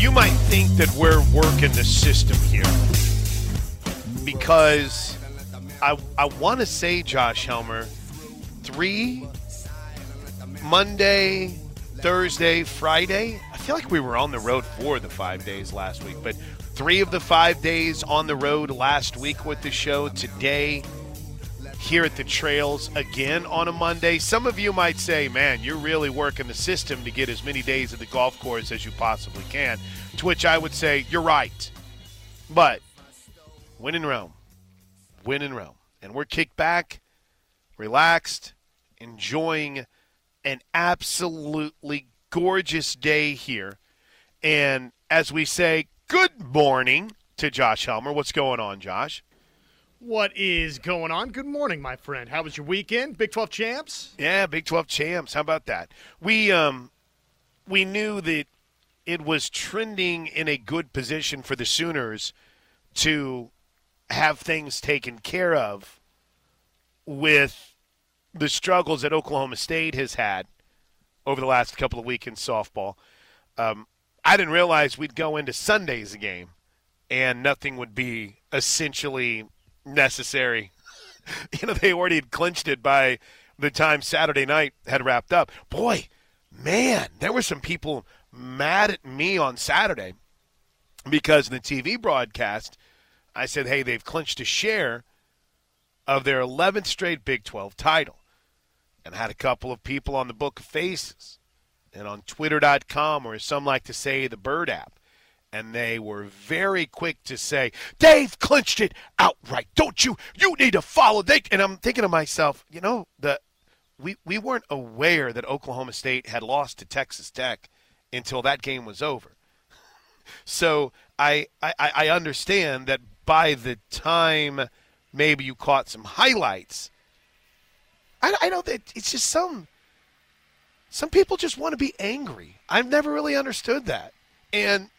you might think that we're working the system here because I I want to say Josh Helmer three Monday, Thursday, Friday. I feel like we were on the road for the five days last week, but three of the five days on the road last week with the show. Today here at the trails again on a Monday. Some of you might say, man, you're really working the system to get as many days at the golf course as you possibly can. To which I would say, you're right. But win in Rome. Win in Rome. And we're kicked back, relaxed, enjoying an absolutely gorgeous day here. And as we say, good morning to Josh Helmer. What's going on, Josh? What is going on? Good morning, my friend. How was your weekend? Big 12 champs? Yeah, Big 12 champs. How about that? We um we knew that it was trending in a good position for the Sooners to have things taken care of with the struggles that Oklahoma State has had over the last couple of weeks in softball. Um, I didn't realize we'd go into Sunday's game and nothing would be essentially necessary. you know, they already had clinched it by the time Saturday night had wrapped up. Boy, man, there were some people mad at me on Saturday because the TV broadcast, I said, hey, they've clinched a share of their 11th straight Big 12 title. And had a couple of people on the Book of Faces and on Twitter.com, or as some like to say, the Bird app and they were very quick to say, "Dave clinched it outright. Don't you? You need to follow." And I'm thinking to myself, you know, the we we weren't aware that Oklahoma State had lost to Texas Tech until that game was over. so I I, I understand that by the time maybe you caught some highlights, I, I know that it's just some some people just want to be angry. I've never really understood that. And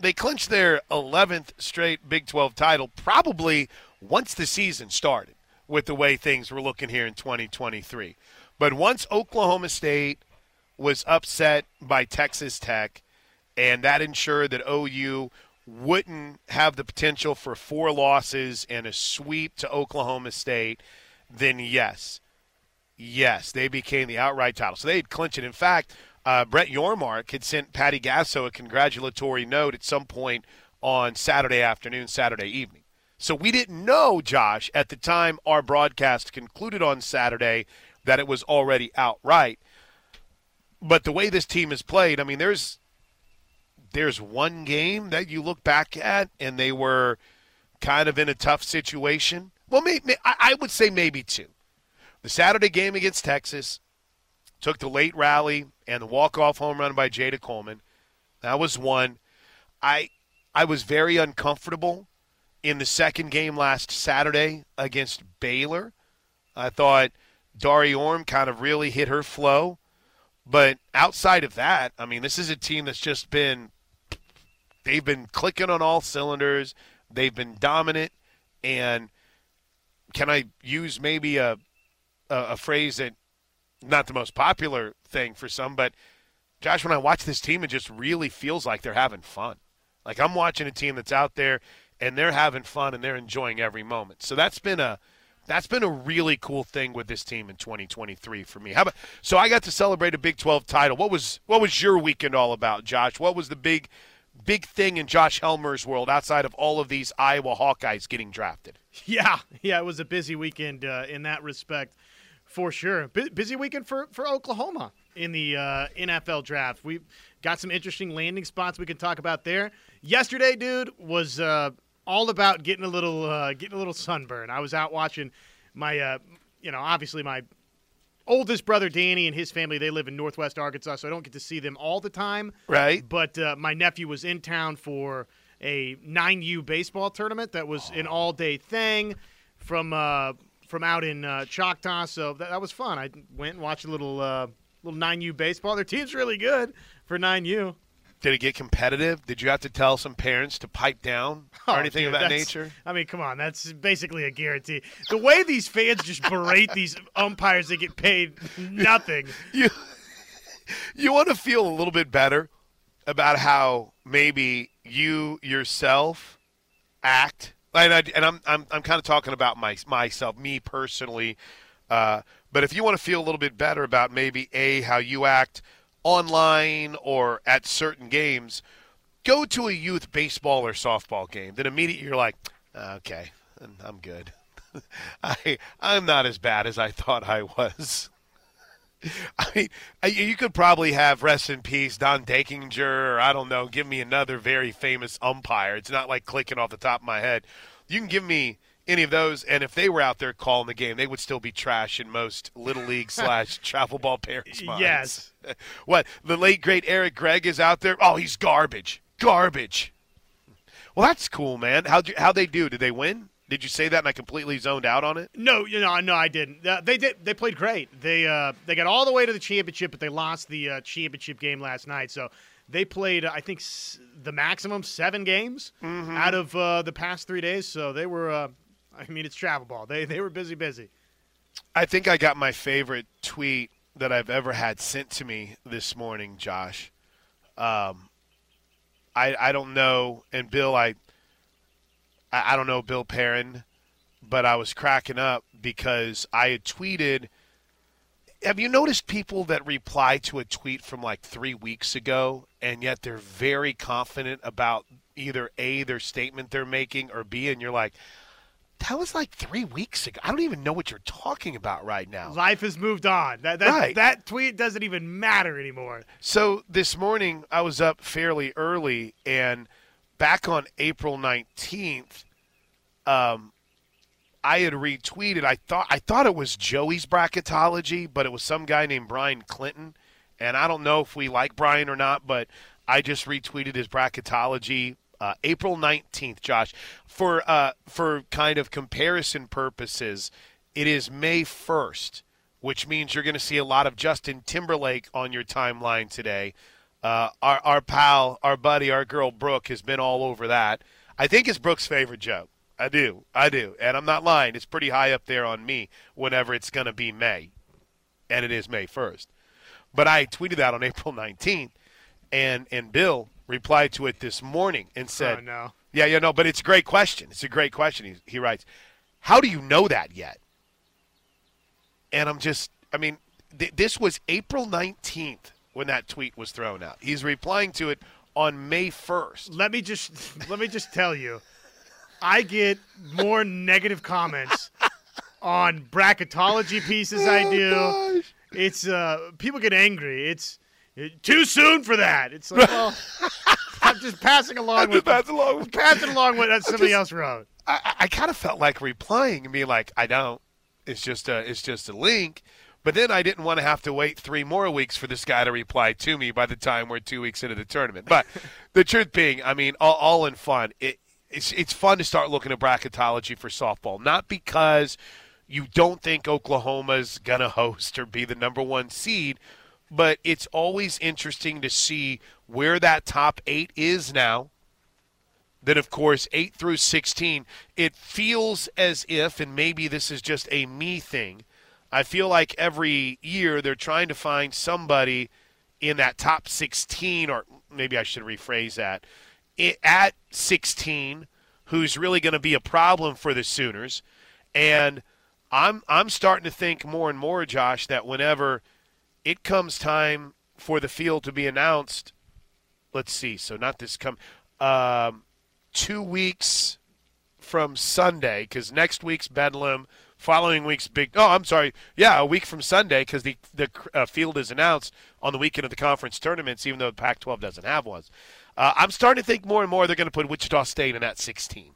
they clinched their 11th straight Big 12 title probably once the season started with the way things were looking here in 2023. But once Oklahoma State was upset by Texas Tech, and that ensured that OU wouldn't have the potential for four losses and a sweep to Oklahoma State, then yes, yes, they became the outright title. So they'd clinch it. In fact, uh, Brett Yormark had sent Patty Gasso a congratulatory note at some point on Saturday afternoon, Saturday evening. So we didn't know, Josh, at the time our broadcast concluded on Saturday that it was already outright. But the way this team has played, I mean, there's there's one game that you look back at and they were kind of in a tough situation. Well, maybe, I would say maybe two. The Saturday game against Texas took the late rally and the walk-off home run by Jayda Coleman. That was one. I I was very uncomfortable in the second game last Saturday against Baylor. I thought Dari Orm kind of really hit her flow. But outside of that, I mean, this is a team that's just been they've been clicking on all cylinders. They've been dominant and can I use maybe a a, a phrase that not the most popular thing for some, but Josh, when I watch this team, it just really feels like they're having fun. Like I'm watching a team that's out there and they're having fun and they're enjoying every moment. So that's been a that's been a really cool thing with this team in 2023 for me. How about so I got to celebrate a Big 12 title. What was what was your weekend all about, Josh? What was the big big thing in Josh Helmer's world outside of all of these Iowa Hawkeyes getting drafted? Yeah, yeah, it was a busy weekend uh, in that respect. For sure. B- busy weekend for, for Oklahoma in the uh, NFL draft. We've got some interesting landing spots we can talk about there. Yesterday, dude, was uh, all about getting a little uh, getting a little sunburn. I was out watching my, uh, you know, obviously my oldest brother Danny and his family. They live in Northwest Arkansas, so I don't get to see them all the time. Right. But uh, my nephew was in town for a 9U baseball tournament that was an all day thing from uh, from out in uh, Choctaw, so that, that, was fun. I went and watched a little uh, little 9U baseball. Their team's really good for 9U. Did it get competitive? Did you have to tell some parents to pipe down or oh, anything dude, of that nature? I mean, come on, that's basically a guarantee. The way these fans just berate these umpires, they get paid nothing. You, you want to feel a little bit better about how maybe you yourself act, and, I, and I'm I'm I'm kind of talking about my myself, me personally. Uh, but if you want to feel a little bit better about maybe a how you act online or at certain games, go to a youth baseball or softball game. Then immediately you're like, okay, I'm good. I I'm not as bad as I thought I was. I mean, you could probably have rest in peace Don Denkinger, or I don't know, give me another very famous umpire. It's not like clicking off the top of my head. You can give me any of those, and if they were out there calling the game, they would still be trash in most little league slash travel ball parents' minds. Yes. what the late great Eric Gregg is out there? Oh, he's garbage, garbage. Well, that's cool, man. How do how they do? Did they win? Did you say that and I completely zoned out on it? No, you know, no, I didn't. Uh, they did. They played great. They uh, they got all the way to the championship, but they lost the uh, championship game last night. So they played, I think, s- the maximum seven games Mm-hmm. out of uh, the past three days. So they were. Uh, I mean, it's travel ball. They they were busy, busy. I think I got my favorite tweet that I've ever had sent to me this morning, Josh. Um, I I don't know, and Bill, I I I don't know Bill Perrin, but I was cracking up because I had tweeted. Have you noticed people that reply to a tweet from like three weeks ago, and yet they're very confident about either a their statement they're making or b, and you're like, that was like three weeks ago. I don't even know what you're talking about right now. Life has moved on. That that Right. that tweet doesn't even matter anymore. So this morning I was up fairly early, and back on April nineteenth, um, I had retweeted. I thought I thought it was Joey's bracketology, but it was some guy named Brian Clinton, and I don't know if we like Brian or not, but I just retweeted his bracketology. Uh, April nineteenth, Josh. For uh, for kind of comparison purposes, it is May first, which means you're going to see a lot of Justin Timberlake on your timeline today. Uh, our our pal, our buddy, our girl Brooke has been all over that. I think it's Brooke's favorite joke. I do, I do, and I'm not lying. It's pretty high up there on me. Whenever it's going to be May, and it is May first. But I tweeted that on April 19th, and and Bill replied to it this morning and said, oh no. yeah, yeah, no, but it's a great question. It's a great question. He, he writes, How do you know that yet? And I'm just, I mean, th- this was April 19th when that tweet was thrown out. He's replying to it on May 1st. Let me just let me just tell you, I get more negative comments on bracketology pieces I Oh, do. It's uh people get angry. It's it, too soon for that. It's like, well, I'm just passing along with That's along with passing along what somebody else wrote. I, I- I kind of felt like replying and being like, I don't. It's just a, it's just a link. But then I didn't want to have to wait three more weeks for this guy to reply to me by the time we're two weeks into the tournament. But the truth being, I mean, all, all in fun. It, it's it's fun to start looking at bracketology for softball, not because you don't think Oklahoma's gonna host or be the number one seed, but it's always interesting to see where that top eight is now then of course 8 through 16 it feels as if and maybe this is just a me thing i feel like every year they're trying to find somebody in that top 16 or maybe i should rephrase that at 16 who's really going to be a problem for the sooners. And i'm i'm starting to think more and more josh that whenever it comes time for the field to be announced let's see so not this come um, two weeks from Sunday because next week's Bedlam, following week's Big. Oh, I'm sorry. Yeah, a week from Sunday because the the uh, field is announced on the weekend of the conference tournaments, even though the Pac-12 doesn't have one. Uh, I'm starting to think more and more they're going to put Wichita State in that 16.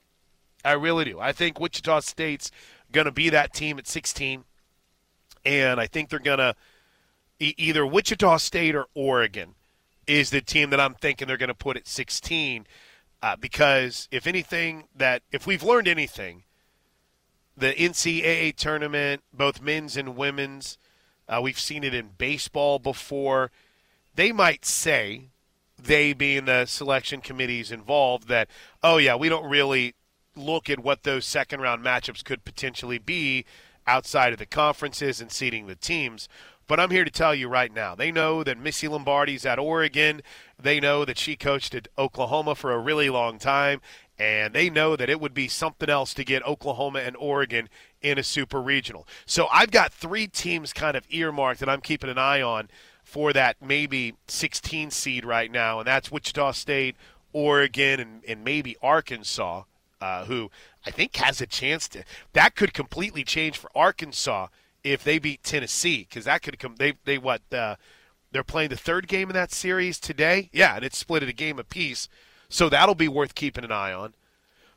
I really do. I think Wichita State's going to be that team at 16, and I think they're going to e- either Wichita State or Oregon is the team that I'm thinking they're going to put at 16 uh, because if anything that if we've learned anything, the NCAA tournament, both men's and women's, uh, we've seen it in baseball before. They might say, they being the selection committees involved, that oh yeah, we don't really look at what those second round matchups could potentially be outside of the conferences and seeding the teams. But I'm here to tell you right now. They know that Missy Lombardi's at Oregon. They know that she coached at Oklahoma for a really long time. And they know that it would be something else to get Oklahoma and Oregon in a super regional. So I've got three teams kind of earmarked that I'm keeping an eye on for that maybe 16 seed right now, and that's Wichita State, Oregon, and, and maybe Arkansas, uh, who I think has a chance to. That could completely change for Arkansas if they beat Tennessee, because that could come. They they what? Uh, they're playing the third game in that series today. Yeah, and it's split at a game apiece, so that'll be worth keeping an eye on.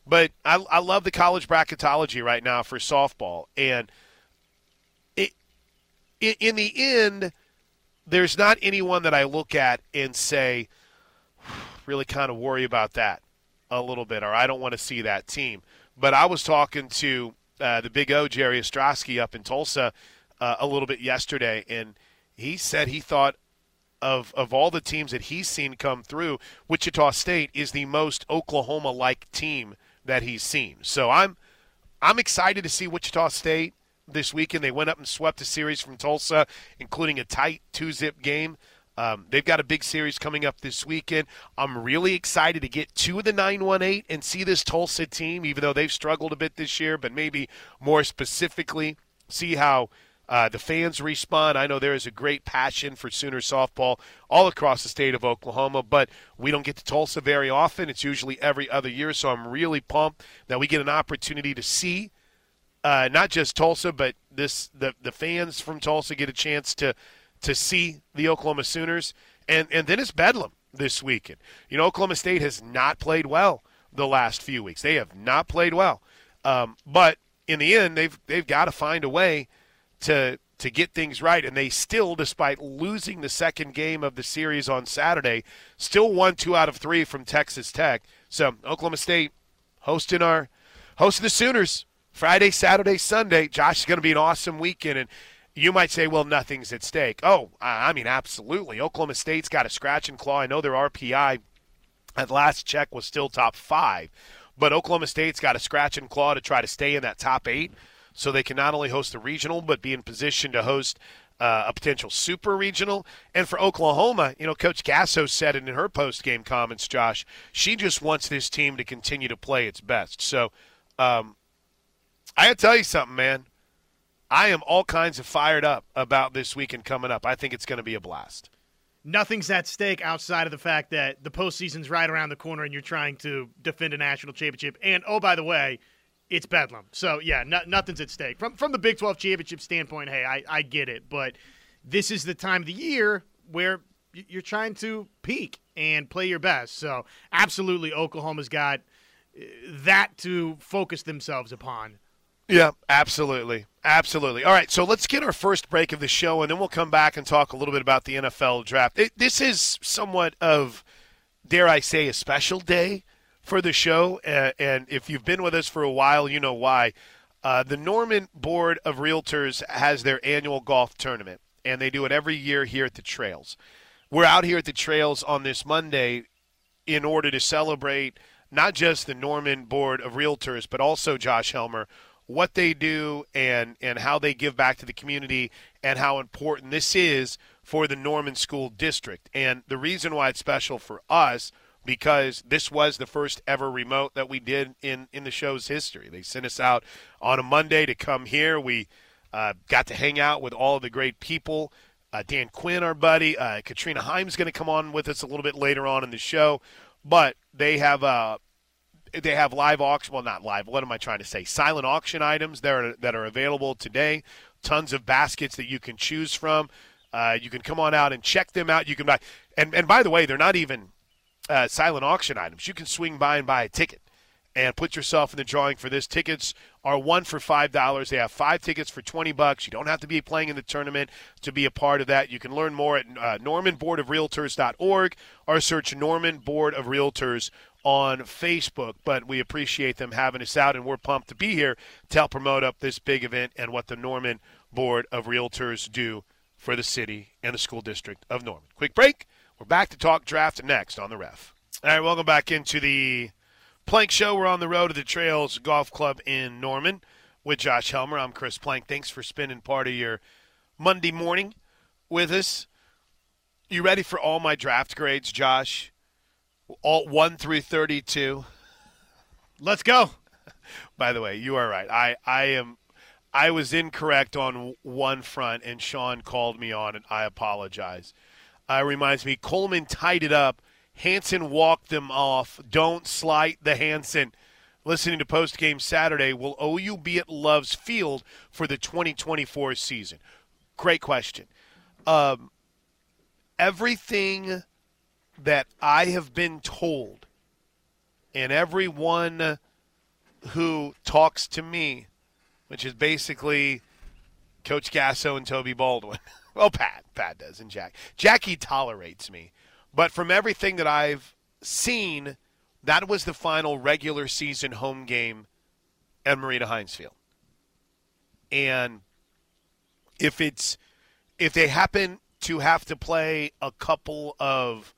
But I, I love the college bracketology right now for softball, and it, in the end, there's not anyone that I look at and say, really kind of worry about that a little bit, or I don't want to see that team. But I was talking to uh, the big O, Jerry Ostrowski, up in Tulsa uh, a little bit yesterday, and he said he thought of of all the teams that he's seen come through, Wichita State is the most Oklahoma-like team that he's seen. So I'm I'm excited to see Wichita State this weekend. They went up and swept a series from Tulsa, including a tight two-zip game. Um, they've got a big series coming up this weekend. I'm really excited to get to the 918 and see this Tulsa team, even though they've struggled a bit this year, but maybe more specifically, see how uh, the fans respond. I know there is a great passion for Sooner softball all across the state of Oklahoma, but we don't get to Tulsa very often. It's usually every other year, so I'm really pumped that we get an opportunity to see uh, not just Tulsa, but this the the fans from Tulsa get a chance to to see the Oklahoma Sooners, and and then it's Bedlam this weekend. You know, Oklahoma State has not played well the last few weeks. They have not played well, um, but in the end, they've they've got to find a way to to get things right, and they still, despite losing the second game of the series on Saturday, still won two out of three from Texas Tech. So Oklahoma State hosting our hosting the Sooners Friday, Saturday, Sunday. Josh is going to be an awesome weekend, and you might say, well, nothing's at stake. Oh, I mean, absolutely. Oklahoma State's got a scratch and claw. I know their RPI at last check was still top five, but Oklahoma State's got a scratch and claw to try to stay in that top eight so they can not only host the regional, but be in position to host uh, a potential super regional. And for Oklahoma, you know, Coach Gasso said it in her post game comments, Josh, she just wants this team to continue to play its best. So um, I got to tell you something, man. I am all kinds of fired up about this weekend coming up. I think it's going to be a blast. Nothing's at stake outside of the fact that the postseason's right around the corner and you're trying to defend a national championship. And oh, by the way, it's bedlam. So yeah, no, nothing's at stake from from the Big 12 championship standpoint. Hey, I, I get it, but this is the time of the year where you're trying to peak and play your best. So absolutely, Oklahoma's got uh, that to focus themselves upon yeah, absolutely. Absolutely. All right, so let's get our first break of the show, and then we'll come back and talk a little bit about the NFL draft. It, this is somewhat of, dare I say, a special day for the show. And if you've been with us for a while, you know why. Uh, the Norman Board of Realtors has their annual golf tournament, and they do it every year here at the Trails. We're out here at the Trails on this Monday in order to celebrate not just the Norman Board of Realtors, but also Josh Helmer what they do and and how they give back to the community and how important this is for the Norman School District. And the reason why it's special for us because this was the first ever remote that we did in in the show's history. They sent us out on a Monday to come here. We uh, got to hang out with all of the great people. Uh, Dan Quinn, our buddy, uh, Katrina Heim's going to come on with us a little bit later on in the show, but they have a they have live auction. Well, not live. What am I trying to say? Silent auction items that are that are available today. Tons of baskets that you can choose from. Uh, you can come on out and check them out. You can buy, and and by the way, they're not even uh, silent auction items. You can swing by and buy a ticket and put yourself in the drawing for this. Tickets are one for five dollars. They have five tickets for twenty bucks. You don't have to be playing in the tournament to be a part of that. You can learn more at uh, NormanBoardOfRealtors.org or search Norman Board of Realtors on Facebook. But we appreciate them having us out, and we're pumped to be here to help promote up this big event and what the Norman Board of Realtors do for the city and the school district of Norman. Quick break. We're back to talk draft next on the ref. All right, welcome back into the Plank Show. We're on the road to the Trails Golf Club in Norman with Josh Helmer. I'm Chris Plank. Thanks for spending part of your Monday morning with us. You ready for all my draft grades, Josh? All 1 through 32. Let's go. By the way, you are right. I, I am I was incorrect on one front, and Sean called me on it. I apologize. Uh, reminds me, Coleman tied it up. Hansen walked them off. Don't slight the Hansen. Listening to post game Saturday, will OU be at Love's Field for the 2024 season? Great question. Um, everything that I have been told, and everyone who talks to me, which is basically Coach Gasso and Toby Baldwin. well, Pat, Pat does, and Jack. Jackie tolerates me, but from everything that I've seen, that was the final regular season home game at Marita Hynes Field. And if it's if they happen to have to play a couple of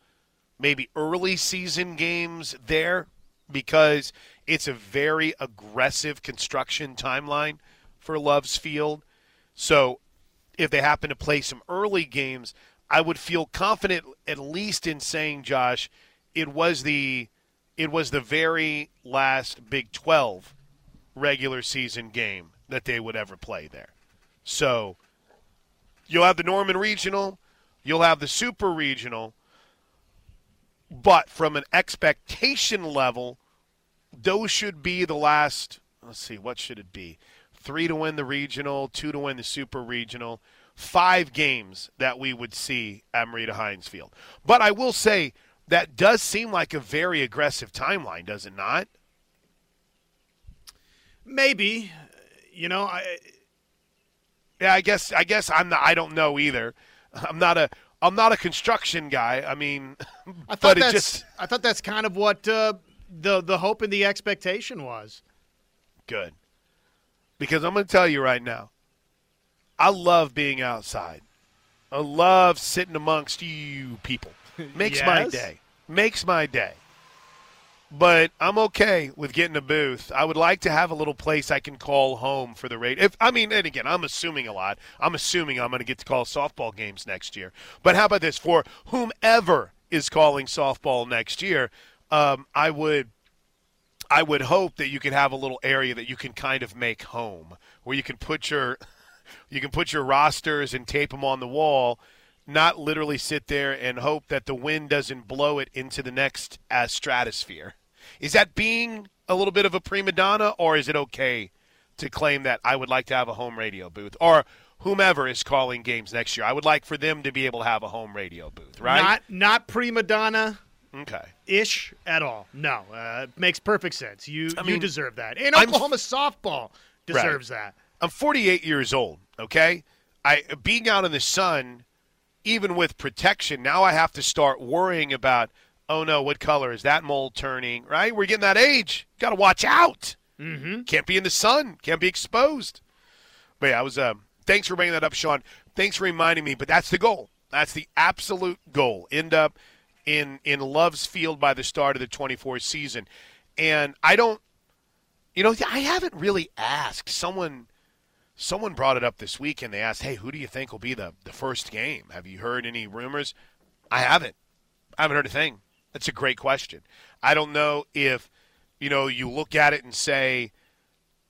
maybe early season games there because it's a very aggressive construction timeline for Love's Field. So if they happen to play some early games, I would feel confident at least in saying, Josh, it was the it was the very last Big 12 regular season game that they would ever play there. So you'll have the Norman Regional, you'll have the Super Regional, but from an expectation level, those should be the last. Let's see, what should it be? Three to win the regional, two to win the super regional, five games that we would see at Marita Hynes Field. But I will say that does seem like a very aggressive timeline, does it not? Maybe, you know, I. Yeah, I guess I guess I'm not. I don't know either. I'm not a I'm not a construction guy. I mean, I thought that's just I thought that's kind of what uh, the the hope and the expectation was. Good. Because I'm going to tell you right now, I love being outside. I love sitting amongst you people. Makes yes? my day. Makes my day. But I'm okay with getting a booth. I would like to have a little place I can call home for the radio. If I mean, and again, I'm assuming a lot. I'm assuming I'm going to get to call softball games next year. But how about this for whomever is calling softball next year? Um, I would I would hope that you could have a little area that you can kind of make home, where you can put your you can put your rosters and tape them on the wall, not literally sit there and hope that the wind doesn't blow it into the next uh, stratosphere. Is that being a little bit of a prima donna, or is it okay to claim that I would like to have a home radio booth, or whomever is calling games next year? I would like for them to be able to have a home radio booth, right? Not not prima donna. Okay. Ish at all. No, uh, makes perfect sense. You I you deserve that. And I'm- Oklahoma softball deserves that. I'm 48 years old. Okay, I being out in the sun, even with protection, now I have to start worrying about. Oh no, what color is that mold turning? Right, we're getting that age. Got to watch out. Mm-hmm. Can't be in the sun. Can't be exposed. But yeah, I was. Um, thanks for bringing that up, Sean. Thanks for reminding me. But that's the goal. That's the absolute goal. End up in in Love's Field by the start of the 24th season. And I don't. You know, I haven't really asked someone someone brought it up this week and they asked, "Hey, who do you think will be the the first game? Have you heard any rumors?" I haven't. I haven't heard a thing. That's a great question. I don't know if you know you look at it and say,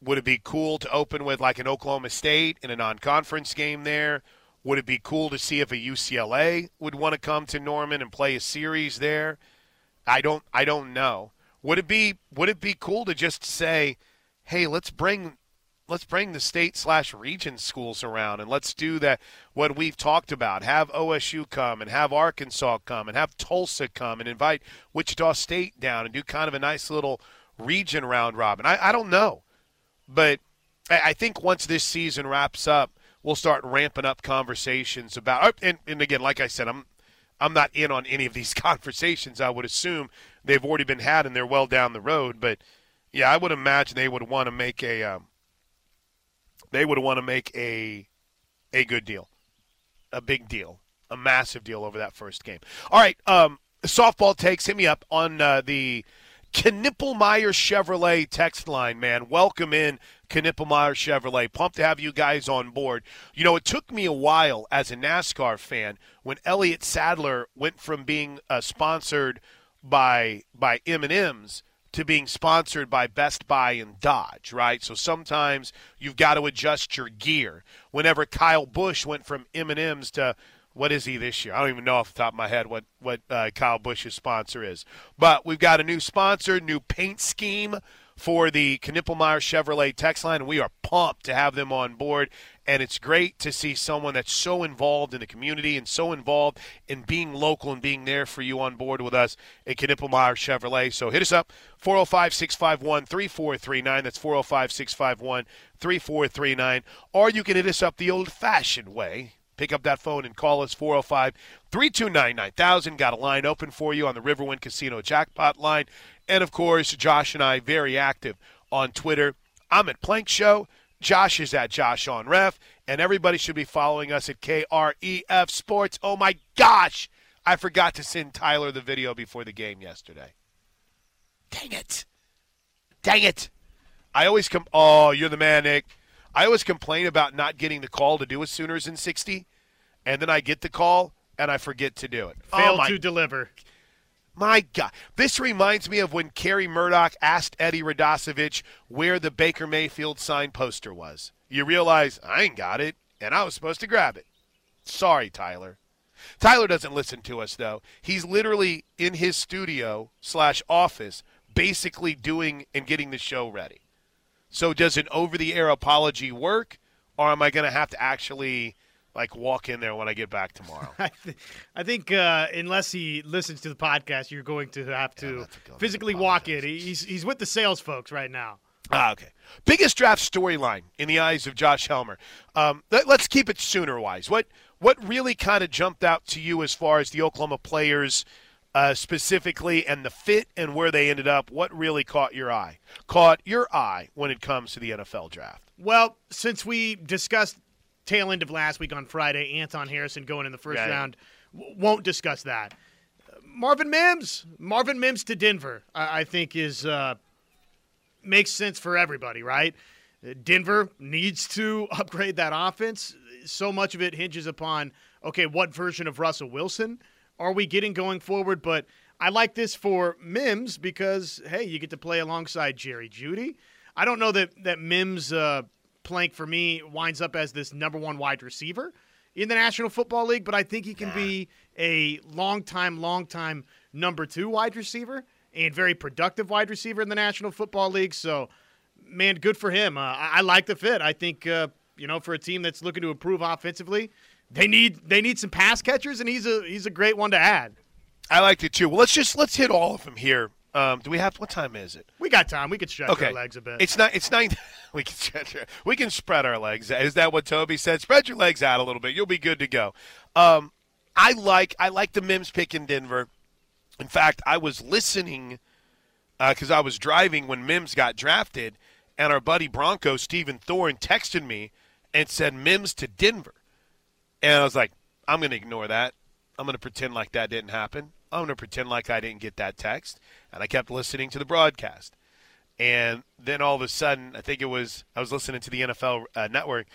would it be cool to open with like an Oklahoma State in a non-conference game there? Would it be cool to see if a UCLA would want to come to Norman and play a series there? I don't I don't know. Would it be would it be cool to just say, "Hey, let's bring let's bring the state slash region schools around and let's do that what we've talked about have osu come and have arkansas come and have tulsa come and invite wichita state down and do kind of a nice little region round robin i, I don't know but I, I think once this season wraps up we'll start ramping up conversations about oh, and, and again like i said i'm i'm not in on any of these conversations i would assume they've already been had and they're well down the road but yeah i would imagine they would want to make a um, they would want to make a a good deal, a big deal, a massive deal over that first game. All right, um, softball takes hit me up on uh, the Knippelmeyer Chevrolet text line, man. Welcome in, Knippelmeyer Chevrolet. Pumped to have you guys on board. You know, it took me a while as a NASCAR fan when Elliott Sadler went from being uh, sponsored by by M&M's to being sponsored by Best Buy and Dodge, right? So sometimes you've got to adjust your gear. Whenever Kyle Busch went from M&M's to what is he this year? I don't even know off the top of my head what what uh, Kyle Busch's sponsor is. But we've got a new sponsor, new paint scheme for the Knippelmeyer Chevrolet text line, we are pumped to have them on board. And it's great to see someone that's so involved in the community and so involved in being local and being there for you on board with us at Knippelmeyer Chevrolet. So hit us up, 405 651 3439. That's 405 651 3439. Or you can hit us up the old fashioned way. Pick up that phone and call us 405 329 9000. Got a line open for you on the Riverwind Casino jackpot line. And of course, Josh and I very active on Twitter. I'm at Plank Show. Josh is at Josh on Ref. And everybody should be following us at KREF Sports. Oh my gosh! I forgot to send Tyler the video before the game yesterday. Dang it. Dang it. I always come. Oh, you're the man, Nick. I always complain about not getting the call to do a Sooners in 60, and then I get the call and I forget to do it. Fail oh to deliver. my God. This reminds me of when Kerry Murdoch asked Eddie Radosevich where the Baker Mayfield sign poster was. You realize I ain't got it, and I was supposed to grab it. Sorry, Tyler. Tyler doesn't listen to us, though. He's literally in his studio slash office, basically doing and getting the show ready. So does an over the air apology work, or am I going to have to actually like walk in there when I get back tomorrow? I, th- I think uh, unless he listens to the podcast, you're going to have to good physically walk in. He's he's with the sales folks right now. Ah, okay. Biggest draft storyline in the eyes of Josh Helmer. Um, let, us keep it sooner wise. What what really kind of jumped out to you as far as the Oklahoma players uh, specifically and the fit and where they ended up? What really caught your eye? Caught your eye when it comes to the NFL draft? Well, since we discussed tail end of last week on Friday, Anton Harrison going in the first Right. round, w- won't discuss that. Marvin Mims, Marvin Mims to Denver, I, I think is uh, makes sense for everybody, right? Denver needs to upgrade that offense. So much of it hinges upon okay, what version of Russell Wilson are we getting going forward? But I like this for Mims because hey, you get to play alongside Jerry Jeudy. I don't know that that Mims uh, plank for me winds up as this number one wide receiver in the National Football League, but I think he can be a long time, long time number two wide receiver and very productive wide receiver in the National Football League. So, man, good for him. Uh, I, I like the fit. I think uh, you know for a team that's looking to improve offensively, they need they need some pass catchers, and he's a he's a great one to add. I liked it too. Well, let's just let's hit all of them here. Um, do we have what time is it? We got time. We could stretch Okay, our legs a bit. It's not. It's nine. We can stretch. our- We can spread our legs. Is that what Toby said? Spread your legs out a little bit. You'll be good to go. Um, I like. I like the Mims pick in Denver. In fact, I was listening because I was driving when Mims got drafted, and our buddy Bronco Stephen Thorne texted me and said Mims to Denver, and I was like, I'm going to ignore that. I'm going to pretend like that didn't happen. I'm going to pretend like I didn't get that text, and I kept listening to the broadcast. And then all of a sudden, I think it was I was listening to the NFL uh, network,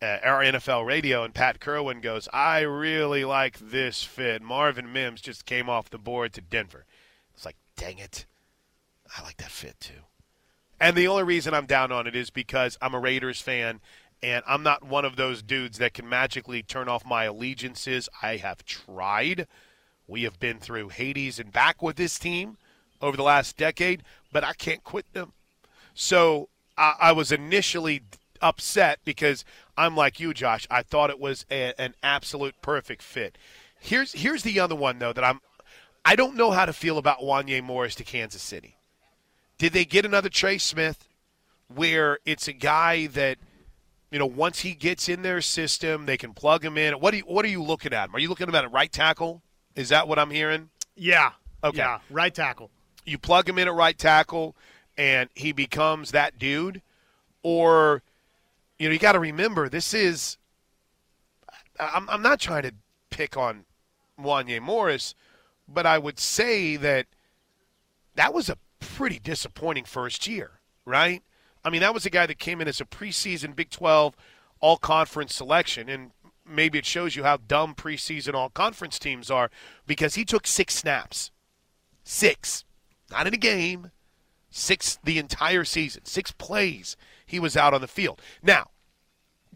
uh, our NFL radio, and Pat Kirwan goes, "I really like this fit." Marvin Mims just came off the board to Denver. It's like, dang it, I like that fit too. And the only reason I'm down on it is because I'm a Raiders fan, and I'm not one of those dudes that can magically turn off my allegiances. I have tried. We have been through Hades and back with this team over the last decade, but I can't quit them. So I, I was initially upset because I'm like you, Josh. I thought it was a, an absolute perfect fit. Here's here's the other one though that I'm. I don't know how to feel about Wanya Morris to Kansas City. Did they get another Trey Smith, where it's a guy that, you know, once he gets in their system, they can plug him in. What do you What are you looking at? Are you looking at him at right tackle? Is that what I'm hearing? yeah. Okay. Yeah. Right tackle. you plug him in at right tackle and he becomes that dude or you know you got to remember this is I'm, I'm not trying to pick on Wanya Morris but I would say that that was a pretty disappointing first year, right? I mean, that was a guy that came in as a preseason Big 12 all conference selection. And maybe it shows you how dumb preseason all conference teams are because he took six snaps. Six. Not in a game. Six the entire season. Six plays he was out on the field. Now,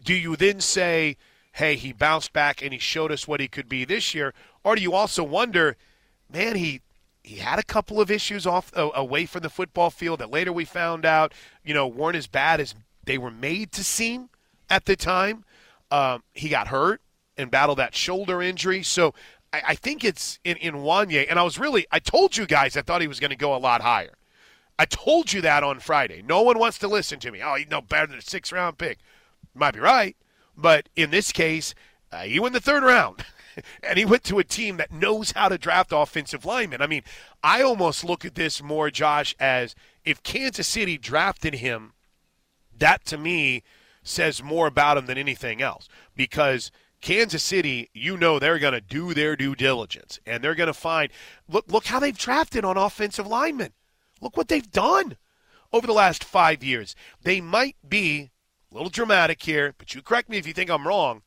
do you then say, hey, he bounced back and he showed us what he could be this year? Or do you also wonder, man, he he had a couple of issues off uh, away from the football field that later we found out, you know, weren't as bad as they were made to seem at the time. Um, he got hurt and battled that shoulder injury. So I, I think it's in, in Wanya. And I was really, I told you guys I thought he was going to go a lot higher. I told you that on Friday. No one wants to listen to me. Oh, he's no better than a six round pick. Might be right. But in this case, uh, he went the third round. and he went to a team that knows how to draft offensive linemen. I mean, I almost look at this more, Josh, as if Kansas City drafted him, that to me says more about him than anything else because Kansas City, you know they're going to do their due diligence and they're going to find look look how they've drafted on offensive linemen. Look what they've done over the last 5 years. They might be a little dramatic here, but you correct me if you think I'm wrong.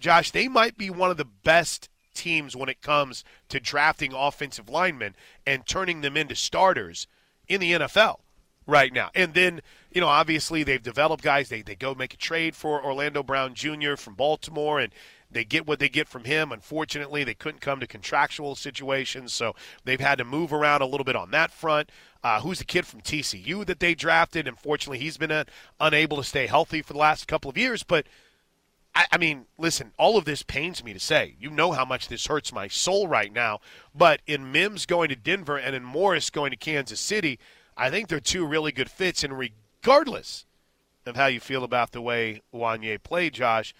Josh, they might be one of the best teams when it comes to drafting offensive linemen and turning them into starters in the NFL right now. And then, you know, obviously they've developed guys. They, they go make a trade for Orlando Brown Jr. from Baltimore, and they get what they get from him. Unfortunately, they couldn't come to contractual situations, so they've had to move around a little bit on that front. Uh, who's the kid from TCU that they drafted? Unfortunately, he's been uh, unable to stay healthy for the last couple of years, but – I, I, mean, listen, all of this pains me to say. You know how much this hurts my soul right now. But in Mims going to Denver and in Morris going to Kansas City, I think they're two really good fits. And regardless of how you feel about the way Wanya played, Josh,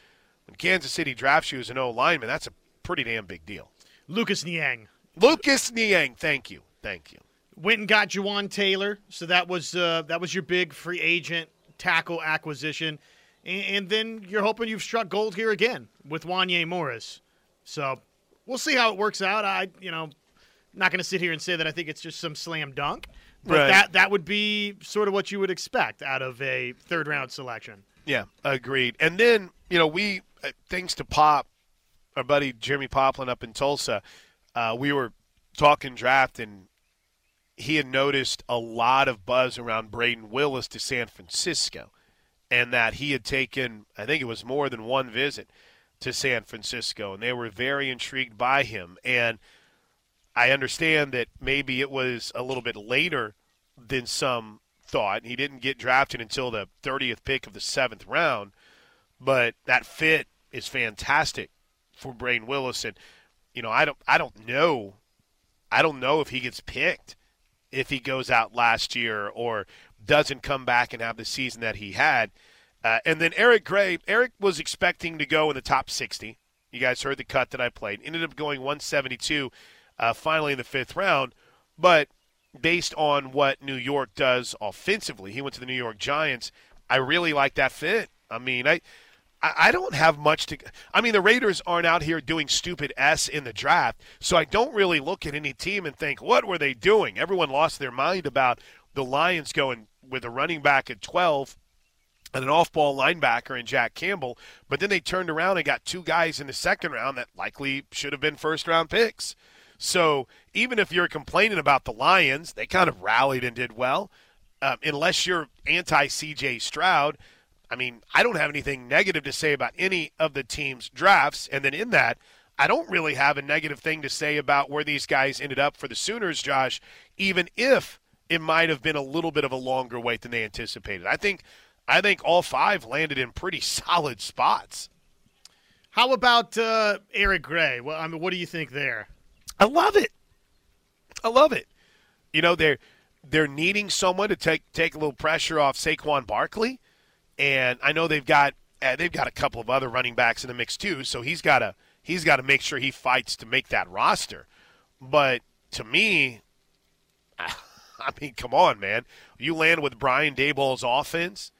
when Kansas City drafts you as an O lineman, that's a pretty damn big deal. Lucas Niang. Lucas Niang, thank you, thank you. Went and got Jawaan Taylor, so that was uh, that was your big free agent tackle acquisition and then you're hoping you've struck gold here again with Wanya Morris. So we'll see how it works out. I, you know, not going to sit here and say that I think it's just some slam dunk, but right. that that would be sort of what you would expect out of a third round selection. Yeah, agreed. And then you know we, uh, thanks to Pop, our buddy Jeremy Poplin up in Tulsa, uh, we were talking draft and he had noticed a lot of buzz around Brayden Willis to San Francisco and that he had taken, I think it was more than one visit to San Francisco, and they were very intrigued by him. And I understand that maybe it was a little bit later than some thought. He didn't get drafted until the 30th pick of the seventh round, but that fit is fantastic for Brayden Willis. And you know, I don't, I don't know, I don't know if he gets picked if he goes out last year or doesn't come back and have the season that he had. Uh, and then Eric Gray, Eric was expecting to go in the top 60. You guys heard the cut that I played. Ended up going 172 uh, finally in the fifth round. But based on what New York does offensively, he went to the New York Giants. I really like that fit. I mean, I. I don't have much to. I mean, the Raiders aren't out here doing stupid S in the draft, so I don't really look at any team and think, what were they doing? Everyone lost their mind about the Lions going with a running back at 12 and an off-ball linebacker in Jack Campbell, but then they turned around and got two guys in the second round that likely should have been first-round picks. So even if you're complaining about the Lions, they kind of rallied and did well. Um, unless you're anti CJ Stroud, I mean, I don't have anything negative to say about any of the team's drafts. And then in that, I don't really have a negative thing to say about where these guys ended up for the Sooners, Josh, even if it might have been a little bit of a longer wait than they anticipated. I think I think all five landed in pretty solid spots. How about uh, Eric Gray? Well, I mean, what do you think there? I love it. I love it. You know, they're they're needing someone to take take a little pressure off Saquon Barkley, and I know they've got uh, they've got a couple of other running backs in the mix too. So he's got to he's got to make sure he fights to make that roster. But to me, I mean, come on, man. You land with Brian Daboll's offense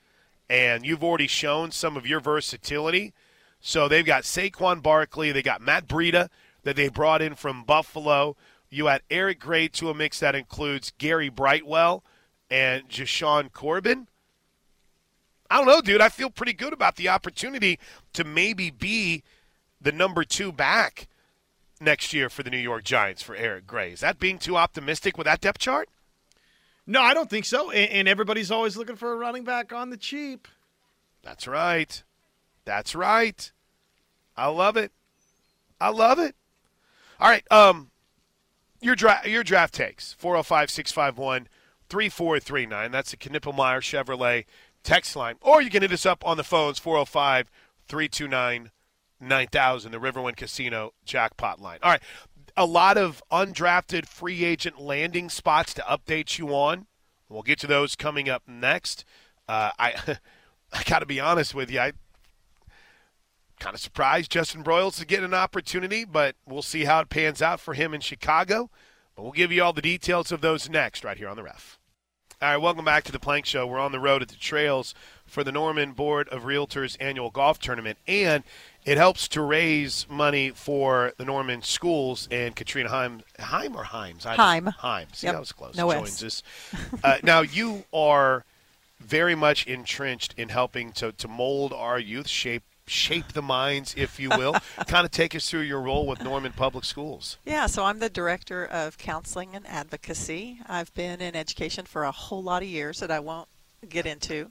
and you've already shown some of your versatility. So they've got Saquon Barkley, they got Matt Breida that they brought in from Buffalo. You add Eric Gray to a mix that includes Gary Brightwell and Jashaun Corbin. I don't know, dude. I feel pretty good about the opportunity to maybe be the number two back next year for the New York Giants for Eric Gray. Is that being too optimistic with that depth chart? No, I don't think so. And, and everybody's always looking for a running back on the cheap. That's right. That's right. I love it. I love it. All right. Um, your draft your draft takes 405-651-3439. That's the Knippelmier Chevrolet text line. Or you can hit us up on the phones 405-329 9000 the Riverwind Casino jackpot line. All right. A lot of undrafted free agent landing spots to update you on. We'll get to those coming up next. Uh, I I got to be honest with you. I kind of surprised Justin Broiles to get an opportunity, but we'll see how it pans out for him in Chicago. But we'll give you all the details of those next, right here on the ref. All right, welcome back to the Plank Show. We're on the road at the trails for the Norman Board of Realtors annual golf tournament, and it helps to raise money for the Norman schools. And Katrina Heim, Heim or Heims? Heim. Heim. See, yep. that was close. No Joins S. us. Uh, now you are very much entrenched in helping to, to mold our youth, shape shape the minds, if you will. kind of take us through your role with Norman Public Schools. Yeah, so I'm the director of counseling and advocacy. I've been in education for a whole lot of years that I won't get into.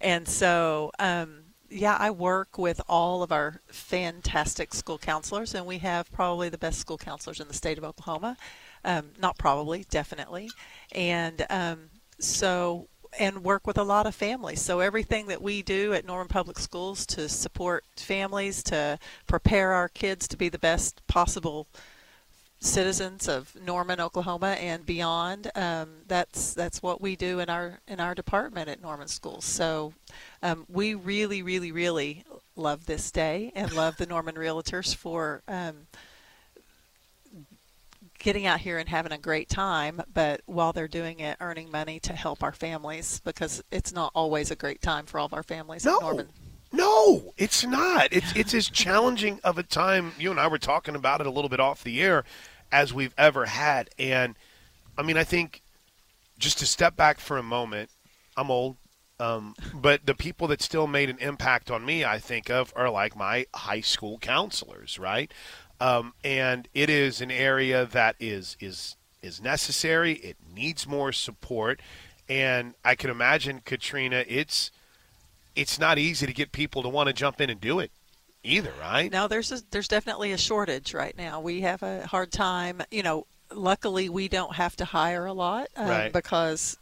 And so, um, yeah, I work with all of our fantastic school counselors, and we have probably the best school counselors in the state of Oklahoma. Um, not probably, definitely. And um, so and work with a lot of families. So everything that we do at Norman Public Schools to support families, to prepare our kids to be the best possible citizens of Norman, Oklahoma, and beyond. Um, that's that's what we do in our in our department at Norman Schools. So um, we really, really, really love this day and love the Norman Realtors for. Um, getting out here and having a great time, but while they're doing it, earning money to help our families because it's not always a great time for all of our families no. in Norman. No, it's not. It's it's as challenging of a time. You and I were talking about it a little bit off the air as we've ever had. And I mean, I think just to step back for a moment, I'm old, um, but the people that still made an impact on me, I think of, are like my high school counselors, right? Um, and it is an area that is is is necessary. It needs more support, and I can imagine Katrina. It's it's not easy to get people to want to jump in and do it either, right? No, there's a, there's definitely a shortage right now. We have a hard time. You know, luckily we don't have to hire a lot uh, right. because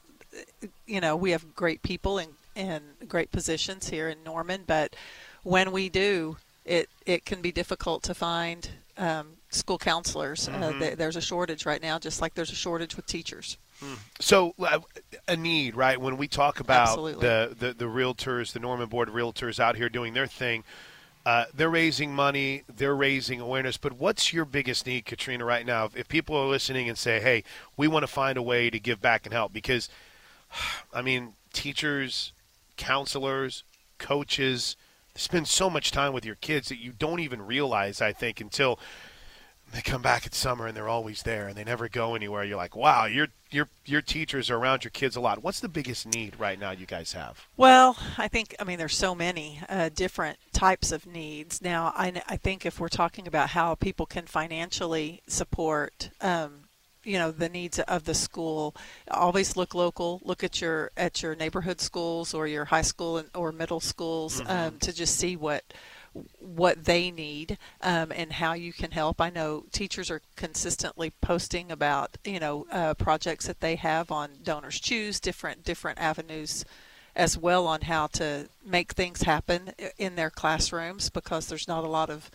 you know we have great people in in great positions here in Norman, but when we do, it it can be difficult to find um, school counselors. Mm-hmm. Uh, th- there's a shortage right now, just like there's a shortage with teachers. So uh, a need, right? When we talk about the, the the realtors, the Norman Board of Realtors out here doing their thing, uh, they're raising money, they're raising awareness. But what's your biggest need, Katrina, right now? If, if people are listening and say, "Hey, we want to find a way to give back and help," because, I mean, teachers, counselors, coaches spend so much time with your kids that you don't even realize. I think until they come back at summer and they're always there and they never go anywhere. You're like, wow, your your your teachers are around your kids a lot. What's the biggest need right now you guys have? Well, I think I mean there's so many uh, different types of needs. Now, I, I think if we're talking about how people can financially support. Um, you know the needs of the school always look local look at your at your neighborhood schools or your high school and, or middle schools Mm-hmm. um, to just see what what they need um, and how you can help. I know teachers are consistently posting about you know uh, projects that they have on Donors Choose, different different avenues as well on how to make things happen in their classrooms because there's not a lot of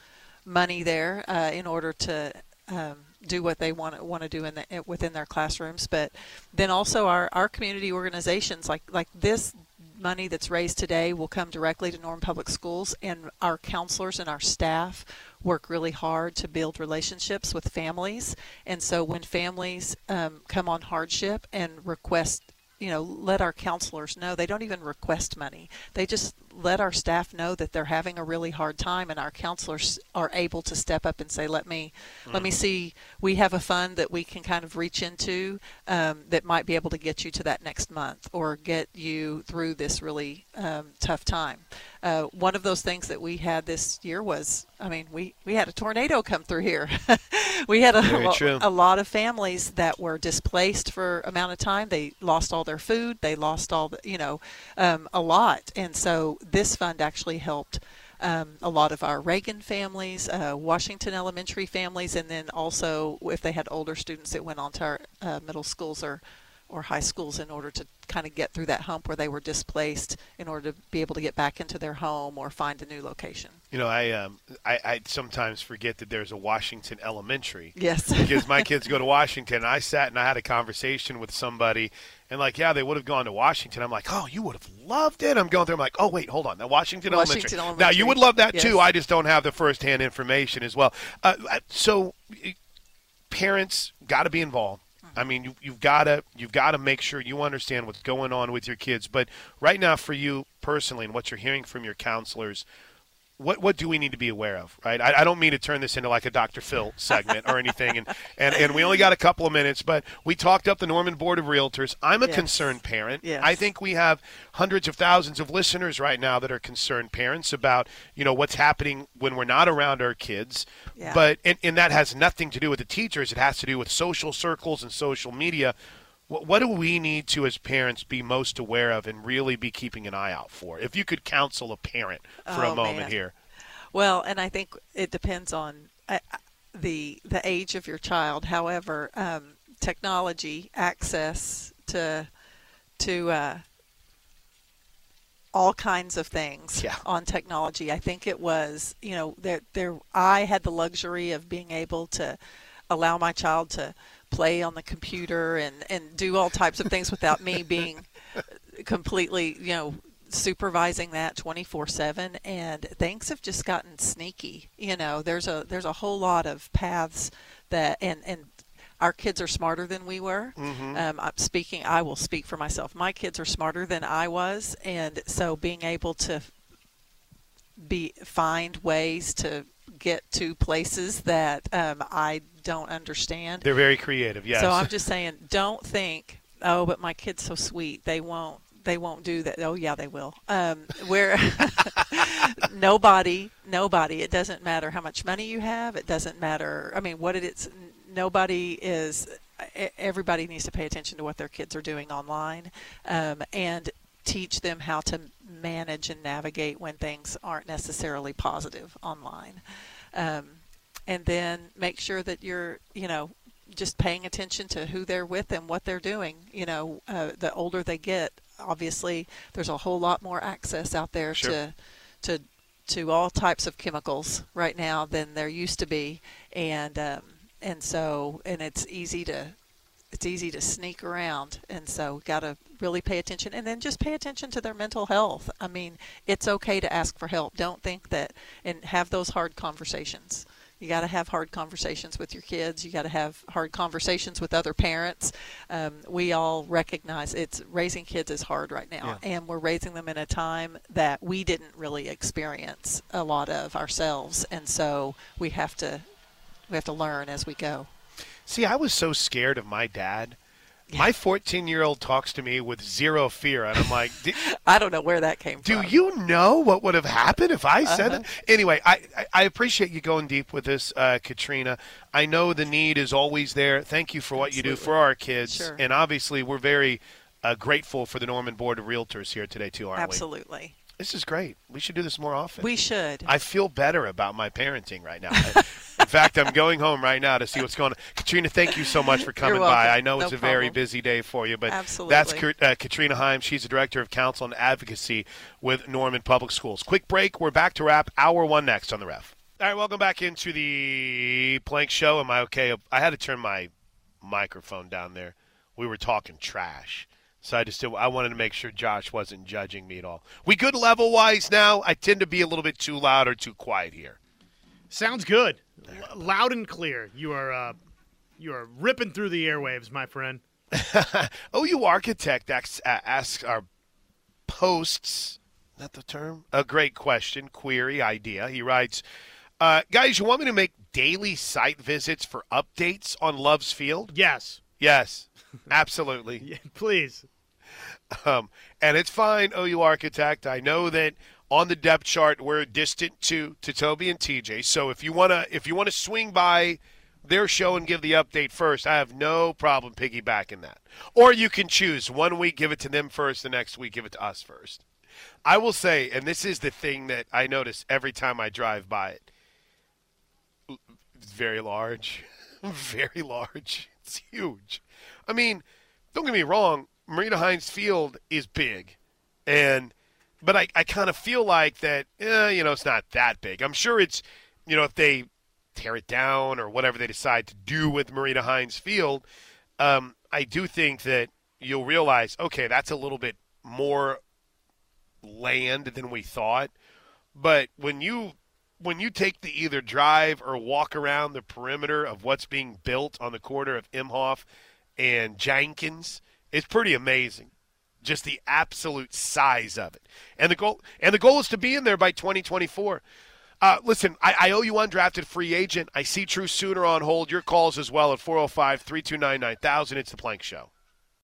money there uh, in order to um, do what they want want to do in the, within their classrooms. But then also our, our community organizations like like this money that's raised today will come directly to Norman Public Schools, and our counselors and our staff work really hard to build relationships with families. And so when families um, come on hardship and request you know, let our counselors know they don't even request money. They just let our staff know that they're having a really hard time, and our counselors are able to step up and say, "Let me, mm-hmm. let me see. We have a fund that we can kind of reach into um, that might be able to get you to that next month or get you through this really um, tough time." Uh, one of those things that we had this year was, I mean, we, we had a tornado come through here. we had a, a, a, lot of families that were displaced for amount of time. They lost all their food. They lost all the, you know, um, a lot. And so this fund actually helped um, a lot of our Reagan families, uh, Washington Elementary families, and then also if they had older students that went on to our uh, middle schools or or high schools in order to kind of get through that hump where they were displaced in order to be able to get back into their home or find a new location. You know, I um, I, I sometimes forget that there's a Washington Elementary. Yes. because my kids go to Washington. I sat and I had a conversation with somebody, and like, yeah, they would have gone to Washington. I'm like, oh, you would have loved it. I'm going through. I'm like, oh, wait, hold on. Now, Washington, Washington Elementary. Elementary. Now, you would love that yes. too. I just don't have the firsthand information as well. Uh, so, parents got to be involved I mean, you, you've got to you've got to make sure you understand what's going on with your kids. But right now, for you personally, and what you're hearing from your counselors, what what do we need to be aware of, right? I, I, don't mean to turn this into like a Dr. Phil segment or anything, and, and and we only got a couple of minutes, but we talked up the Norman Board of Realtors. I'm a yes. concerned parent. Yes. I think we have hundreds of thousands of listeners right now that are concerned parents about you know what's happening when we're not around our kids. Yeah. But and, and that has nothing to do with the teachers. It has to do with social circles and social media. What, what do we need to, as parents, be most aware of and really be keeping an eye out for? If you could counsel a parent for oh, a moment man. here. Well, and I think it depends on uh, the the age of your child. However, um, technology access to to uh, all kinds of things yeah. on technology. I think it was, you know, there there I had the luxury of being able to allow my child to play on the computer and and do all types of things without me being completely, you know, supervising that 24/7 and things have just gotten sneaky. You know, there's a there's a whole lot of paths that and and our kids are smarter than we were. Mm-hmm. Um, I'm speaking. I will speak for myself. My kids are smarter than I was, and so being able to be find ways to get to places that um, I don't understand. They're very creative. Yes. So I'm just saying, don't think, oh, but my kid's so sweet. They won't. They won't do that. Oh yeah, they will. Um, where nobody, nobody. It doesn't matter how much money you have. It doesn't matter. I mean, what it is nobody is everybody needs to pay attention to what their kids are doing online um, and teach them how to manage and navigate when things aren't necessarily positive online. Um, and then make sure that you're you know just paying attention to who they're with and what they're doing. You know uh, the older they get obviously there's a whole lot more access out there sure. to to to all types of chemicals right now than there used to be. And um, and so and it's easy to it's easy to sneak around and so got to really pay attention and then just pay attention to their mental health. I mean it's okay to ask for help. Don't think that and have those hard conversations. You got to have hard conversations with your kids. You got to have hard conversations with other parents. Um, we all recognize it's raising kids is hard right now yeah. and we're raising them in a time that we didn't really experience a lot of ourselves and so we have to we have to learn as we go. See, I was so scared of my dad. My 14 year old talks to me with zero fear, and I'm like, I don't know where that came do from. Do you know what would have happened if I said uh-huh. it? Anyway, I, I, I, appreciate you going deep with this, uh, Katrina. I know the need is always there. Thank you for what Absolutely. you do for our kids. Sure. And obviously, we're very uh, grateful for the Norman Board of Realtors here today, too, aren't Absolutely. we? Absolutely. This is great. We should do this more often. We should. I feel better about my parenting right now. In fact, I'm going home right now to see what's going on. Katrina, thank you so much for coming by. I know no it's a problem. very busy day for you, but Absolutely. that's uh, Katrina Heim. She's the Director of Counsel and Advocacy with Norman Public Schools. Quick break. We're back to wrap hour one next on the ref. All right, welcome back into the Plank Show. Am I okay? I had to turn my microphone down there. We were talking trash. So I just I wanted to make sure Josh wasn't judging me at all. We good level wise now. I tend to be a little bit too loud or too quiet here. Sounds good, L- loud and clear. You are uh, you are ripping through the airwaves, my friend. OU Architect asks, uh, asks our posts that the term? A great question, query, idea. He writes, uh, guys, you want me to make daily site visits for updates on Love's Field? Yes. Yes, absolutely. Yeah, please. Um, and it's fine, OU Architect. I know that on the depth chart we're distant to to Toby and TJ. So if you wanna if you wanna swing by their show and give the update first, I have no problem piggybacking that. Or you can choose one week give it to them first, the next week give it to us first. I will say, and this is the thing that I notice every time I drive by it. It's very large, very large. It's huge. I mean, don't get me wrong. Marita Hynes Field is big, and but I, I kind of feel like that. Eh, you know, it's not that big. I'm sure it's, you know, if they tear it down or whatever they decide to do with Marita Hynes Field, um, I do think that you'll realize, okay, that's a little bit more land than we thought. But when you when you take the either drive or walk around the perimeter of what's being built on the corner of Imhoff and Jenkins, it's pretty amazing. Just the absolute size of it. And the goal and the goal is to be in there by 2024. Uh, listen, I, I, owe you undrafted free agent. I see True Sooner on hold. Your calls as well at 405 329 9000. It's the Plank Show.